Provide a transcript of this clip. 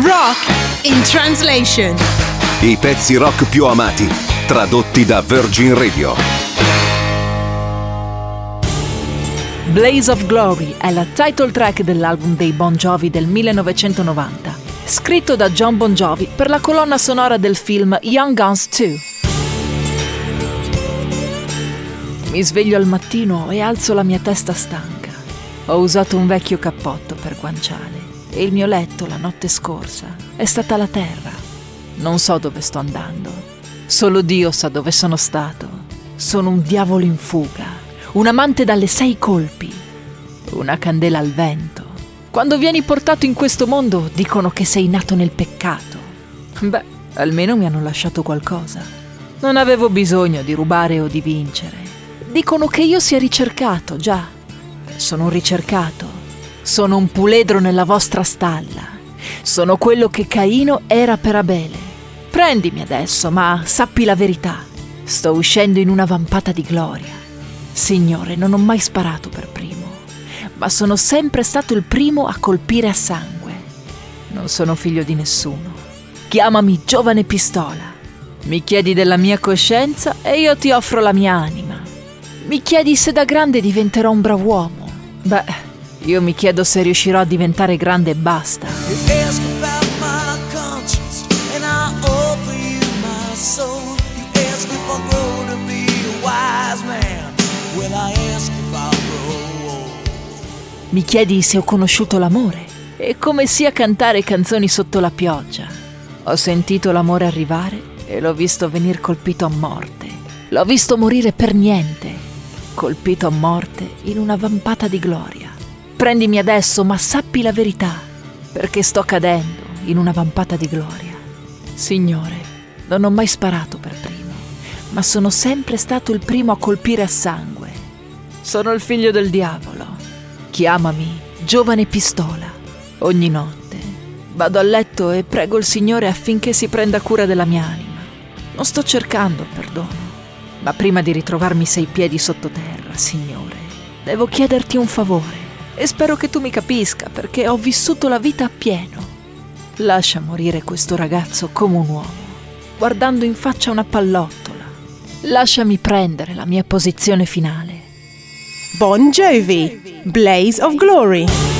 Rock in translation. I pezzi rock più amati, tradotti da Virgin Radio. Blaze of Glory è la title track dell'album dei Bon Jovi del 1990, scritto da John Bon Jovi per la colonna sonora del film Young Guns 2. Mi sveglio al mattino e alzo la mia testa stanca. Ho usato un vecchio cappotto per guanciale e il mio letto la notte scorsa è stata la terra. Non so dove sto andando. Solo Dio sa dove sono stato. Sono un diavolo in fuga, un amante dalle sei colpi, una candela al vento. Quando vieni portato in questo mondo dicono che sei nato nel peccato. Beh, almeno mi hanno lasciato qualcosa. Non avevo bisogno di rubare o di vincere. Dicono che io sia ricercato, già. Sono un ricercato. Sono un puledro nella vostra stalla. Sono quello che Caino era per Abele. Prendimi adesso, ma sappi la verità. Sto uscendo in una vampata di gloria. Signore, non ho mai sparato per primo, ma sono sempre stato il primo a colpire a sangue. Non sono figlio di nessuno. Chiamami giovane pistola. Mi chiedi della mia coscienza e io ti offro la mia anima. Mi chiedi se da grande diventerò un brav'uomo. Beh, io mi chiedo se riuscirò a diventare grande e basta. Mi chiedi se ho conosciuto l'amore e come sia cantare canzoni sotto la pioggia. Ho sentito l'amore arrivare e l'ho visto venir colpito a morte. L'ho visto morire per niente, colpito a morte in una vampata di gloria. Prendimi adesso, ma sappi la verità, perché sto cadendo in una vampata di gloria. Signore, non ho mai sparato per primo, ma sono sempre stato il primo a colpire a sangue. Sono il figlio del diavolo. Chiamami giovane pistola. Ogni notte vado a letto e prego il Signore affinché si prenda cura della mia anima. Non sto cercando perdono, ma prima di ritrovarmi sei piedi sottoterra, Signore, devo chiederti un favore e spero che tu mi capisca perché ho vissuto la vita appieno. Lascia morire questo ragazzo come un uomo, guardando in faccia una pallottola. Lasciami prendere la mia posizione finale. Bon Jovi, Blaze of Glory.